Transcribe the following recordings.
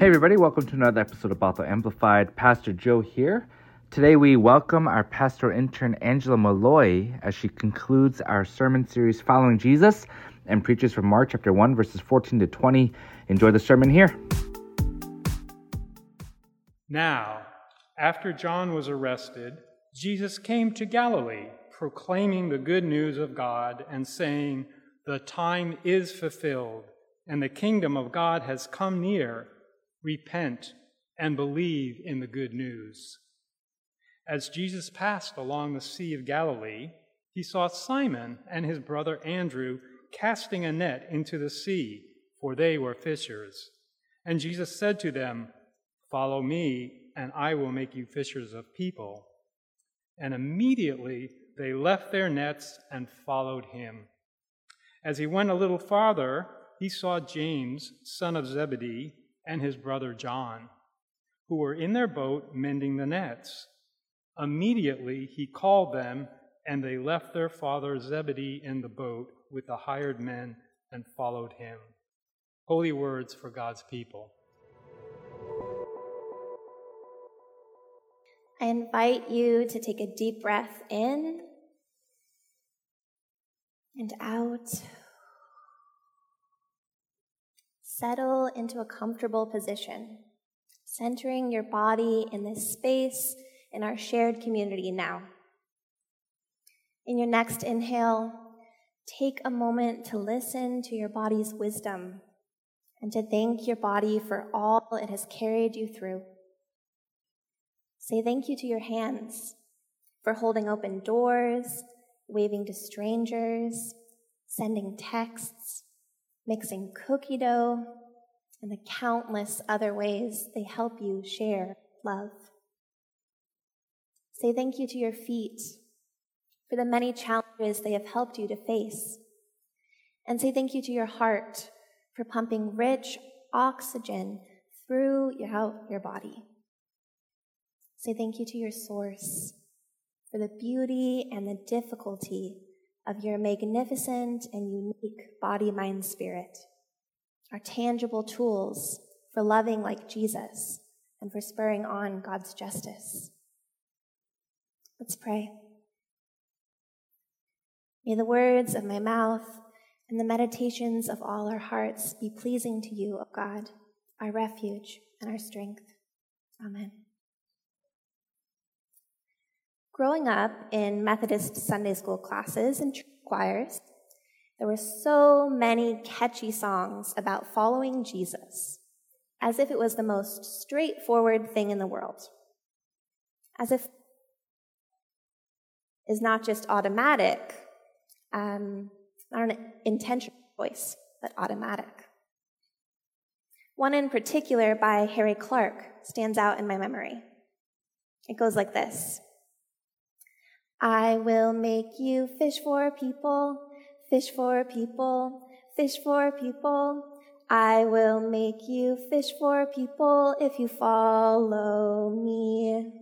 Hey, everybody, welcome to another episode of Bethel Amplified. Pastor Joe here. Today, we welcome our pastoral intern, Angela Molloy, as she concludes our sermon series following Jesus and preaches from Mark chapter 1, verses 14 to 20. Enjoy the sermon here. Now, after John was arrested, Jesus came to Galilee, proclaiming the good news of God and saying, The time is fulfilled, and the kingdom of God has come near repent, and believe in the good news. As Jesus passed along the Sea of Galilee, he saw Simon and his brother Andrew casting a net into the sea, for they were fishers. And Jesus said to them, Follow me, and I will make you fishers of people. And immediately they left their nets and followed him. As he went a little farther, he saw James, son of Zebedee, and his brother John, who were in their boat mending the nets. Immediately he called them, and they left their father Zebedee in the boat with the hired men and followed him. Holy words for God's people. I invite you to take a deep breath in and out. Settle into a comfortable position, centering your body in this space in our shared community now. In your next inhale, take a moment to listen to your body's wisdom and to thank your body for all it has carried you through. Say thank you to your hands for holding open doors, waving to strangers, sending texts, mixing cookie dough, and the countless other ways they help you share love. Say thank you to your feet for the many challenges they have helped you to face. And say thank you to your heart for pumping rich oxygen throughout your body. Say thank you to your source for the beauty and the difficulty of your magnificent and unique body, mind, spirit, are tangible tools for loving like Jesus and for spurring on God's justice. Let's pray. May the words of my mouth and the meditations of all our hearts be pleasing to you, O God, our refuge and our strength. Amen. Growing up in Methodist Sunday school classes and choirs, there were so many catchy songs about following Jesus, as if it was the most straightforward thing in the world. As if is not just automatic, um, not an intentional choice, but automatic. One in particular by Harry Clarke stands out in my memory. It goes like this I will make you fish for people, fish for people, fish for people. I will make you fish for people if you follow me.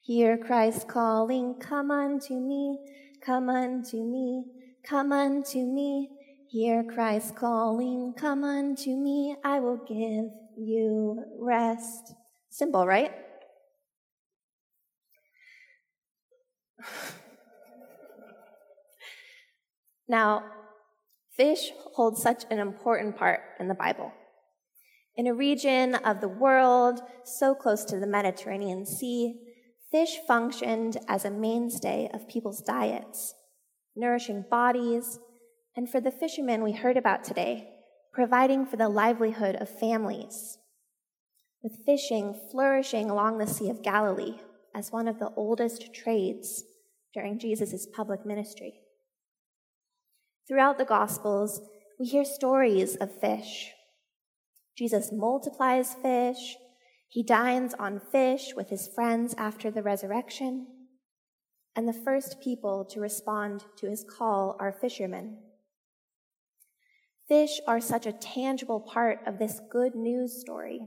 Hear Christ calling, come unto me, come unto me, come unto me. Hear Christ calling, come unto me, I will give you rest. Simple, right? Now, fish hold such an important part in the Bible. In a region of the world so close to the Mediterranean Sea, fish functioned as a mainstay of people's diets, nourishing bodies, and for the fishermen we heard about today, providing for the livelihood of families. With fishing flourishing along the Sea of Galilee as one of the oldest trades during Jesus' public ministry. Throughout the Gospels, we hear stories of fish. Jesus multiplies fish, he dines on fish with his friends after the resurrection, and the first people to respond to his call are fishermen. Fish are such a tangible part of this good news story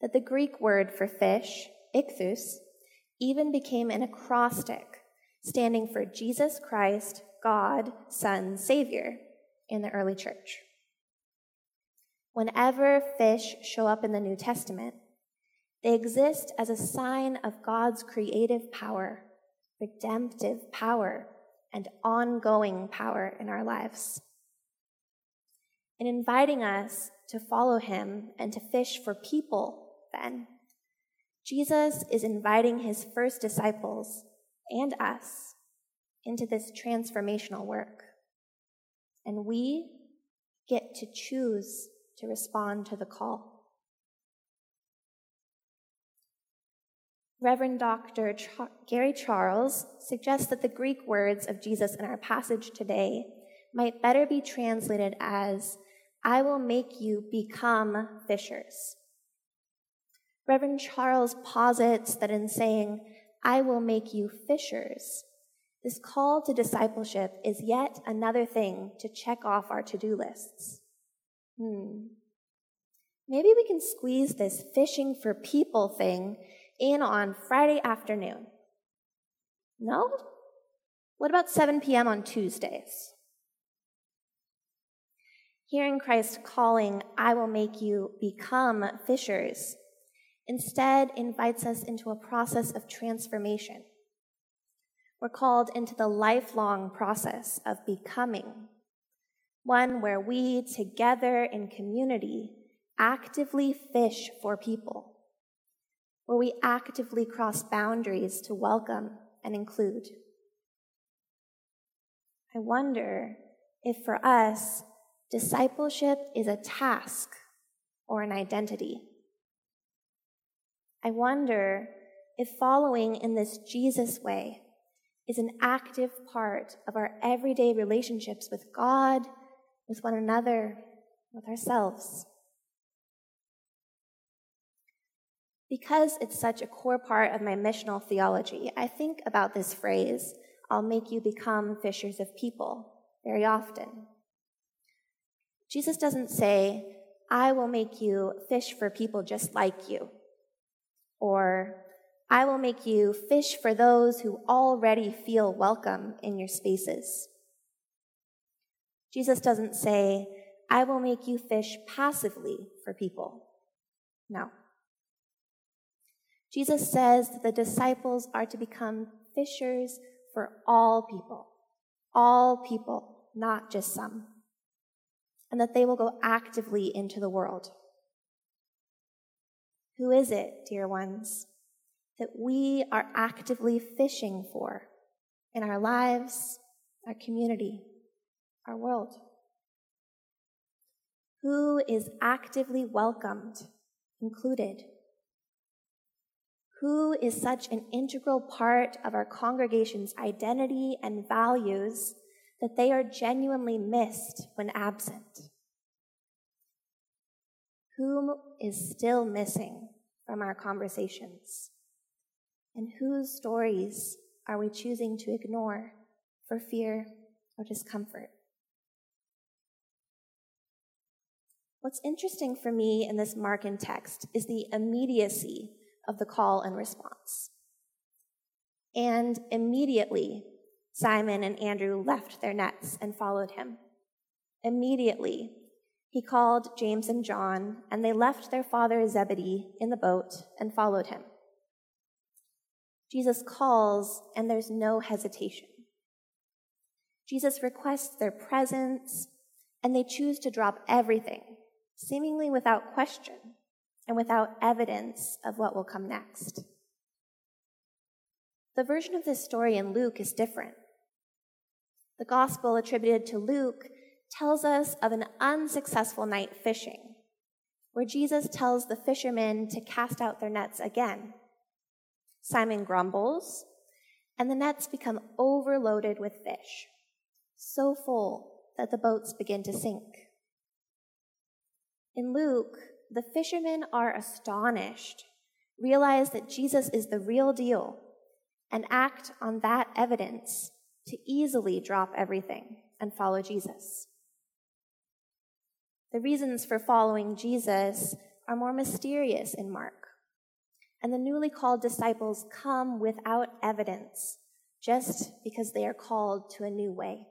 that the Greek word for fish, ichthus, even became an acrostic standing for Jesus Christ, God, Son, Savior in the early church. Whenever fish show up in the New Testament, they exist as a sign of God's creative power, redemptive power, and ongoing power in our lives. In inviting us to follow him and to fish for people, then, Jesus is inviting his first disciples and us into this transformational work. And we get to choose to respond to the call. Reverend Dr. Char- Gary Charles suggests that the Greek words of Jesus in our passage today might better be translated as, I will make you become fishers. Reverend Charles posits that in saying, I will make you fishers, this call to discipleship is yet another thing to check off our to do lists. Hmm. Maybe we can squeeze this fishing for people thing in on Friday afternoon. No? What about 7 p.m. on Tuesdays? Hearing Christ calling, I will make you become fishers, instead invites us into a process of transformation. We're called into the lifelong process of becoming one where we together in community actively fish for people, where we actively cross boundaries to welcome and include. I wonder if for us, discipleship is a task or an identity. I wonder if following in this Jesus way is an active part of our everyday relationships with God with one another, with ourselves. Because it's such a core part of my missional theology, I think about this phrase, I'll make you become fishers of people, very often. Jesus doesn't say, I will make you fish for people just like you, or I will make you fish for those who already feel welcome in your spaces. Jesus doesn't say, I will make you fish passively for people. No. Jesus says that the disciples are to become fishers for all people. All people, not just some. And that they will go actively into the world. Who is it, dear ones, that we are actively fishing for in our lives, our community, our world? Who is actively welcomed, included? Who is such an integral part of our congregation's identity and values that they are genuinely missed when absent? Whom is still missing from our conversations? And whose stories are we choosing to ignore for fear or discomfort? What's interesting for me in this Markan text is the immediacy of the call and response. And immediately, Simon and Andrew left their nets and followed him. Immediately, he called James and John, and they left their father Zebedee in the boat and followed him. Jesus calls, and there's no hesitation. Jesus requests their presence, and they choose to drop everything seemingly without question and without evidence of what will come next. The version of this story in Luke is different. The gospel attributed to Luke tells us of an unsuccessful night fishing, where Jesus tells the fishermen to cast out their nets again. Simon grumbles, and the nets become overloaded with fish, so full that the boats begin to sink. In Luke, the fishermen are astonished, realize that Jesus is the real deal, and act on that evidence to easily drop everything and follow Jesus. The reasons for following Jesus are more mysterious in Mark, and the newly called disciples come without evidence just because they are called to a new way.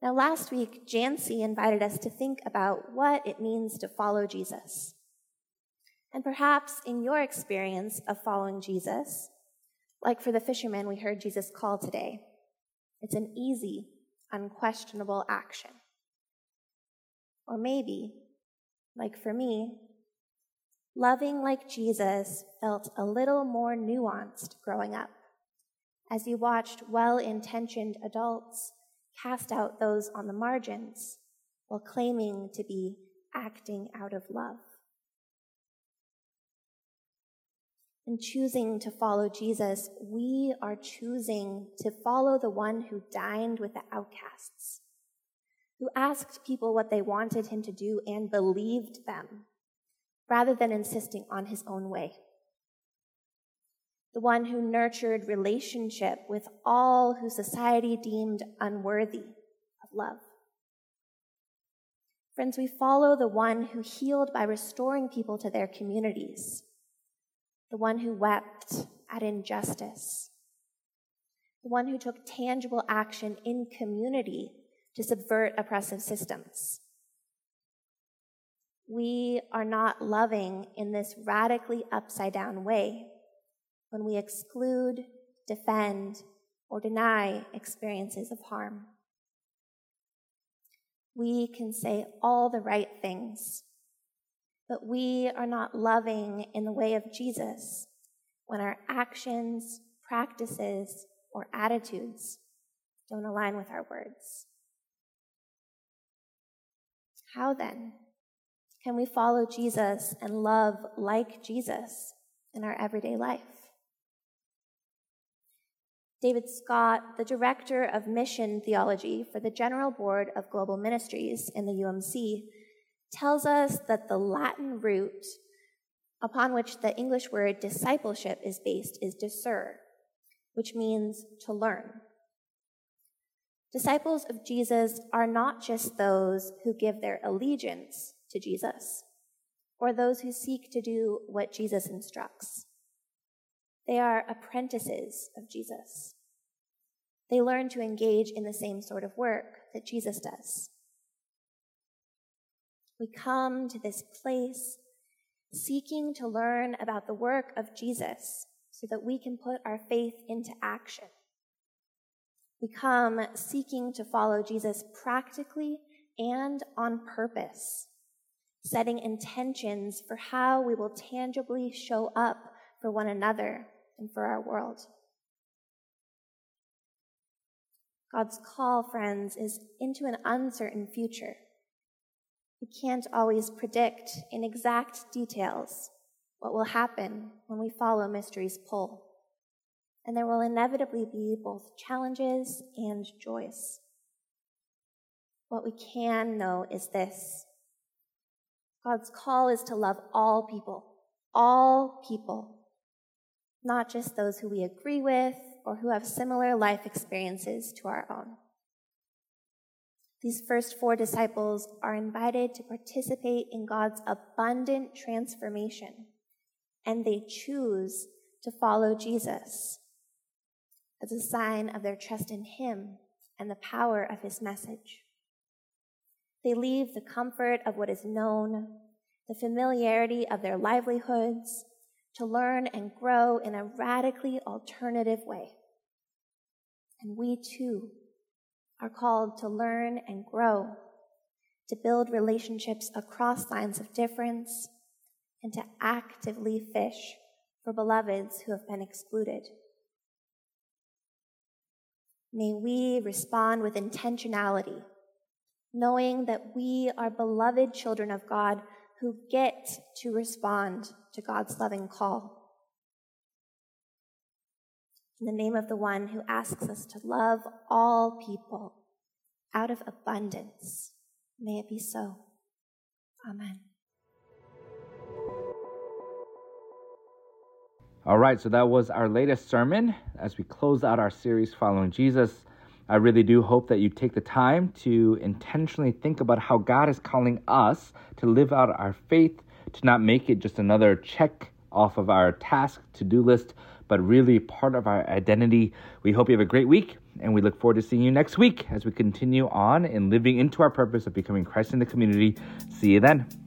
Now, last week, Jancy invited us to think about what it means to follow Jesus. And perhaps in your experience of following Jesus, like for the fisherman we heard Jesus call today, it's an easy, unquestionable action. Or maybe, like for me, loving like Jesus felt a little more nuanced growing up as you watched well intentioned adults cast out those on the margins while claiming to be acting out of love. In choosing to follow Jesus, we are choosing to follow the one who dined with the outcasts, who asked people what they wanted him to do and believed them, rather than insisting on his own way. The one who nurtured relationship with all who society deemed unworthy of love. Friends, we follow the one who healed by restoring people to their communities the one who wept at injustice, the one who took tangible action in community to subvert oppressive systems. We are not loving in this radically upside down way when we exclude, defend, or deny experiences of harm. We can say all the right things but we are not loving in the way of Jesus when our actions, practices, or attitudes don't align with our words. How then can we follow Jesus and love like Jesus in our everyday life? David Scott, the director of mission theology for the General Board of Global Ministries in the UMC, tells us that the Latin root upon which the English word discipleship is based is discern, which means to learn. Disciples of Jesus are not just those who give their allegiance to Jesus or those who seek to do what Jesus instructs. They are apprentices of Jesus. They learn to engage in the same sort of work that Jesus does. We come to this place seeking to learn about the work of Jesus so that we can put our faith into action. We come seeking to follow Jesus practically and on purpose, setting intentions for how we will tangibly show up for one another and for our world. God's call, friends, is into an uncertain future. We can't always predict in exact details what will happen when we follow mystery's pull. And there will inevitably be both challenges and joys. What we can know is this God's call is to love all people, all people, not just those who we agree with or who have similar life experiences to our own. These first four disciples are invited to participate in God's abundant transformation, and they choose to follow Jesus as a sign of their trust in Him and the power of His message. They leave the comfort of what is known, the familiarity of their livelihoods, to learn and grow in a radically alternative way. And we too are called to learn and grow, to build relationships across lines of difference, and to actively fish for beloveds who have been excluded. May we respond with intentionality, knowing that we are beloved children of God who get to respond to God's loving call. In the name of the one who asks us to love all people out of abundance. May it be so. Amen. All right, so that was our latest sermon as we close out our series following Jesus. I really do hope that you take the time to intentionally think about how God is calling us to live out our faith, to not make it just another check off of our task to do list, but really part of our identity. We hope you have a great week, And we look forward to seeing you next week as we continue on in living into our purpose of becoming Christ in the community. See you then.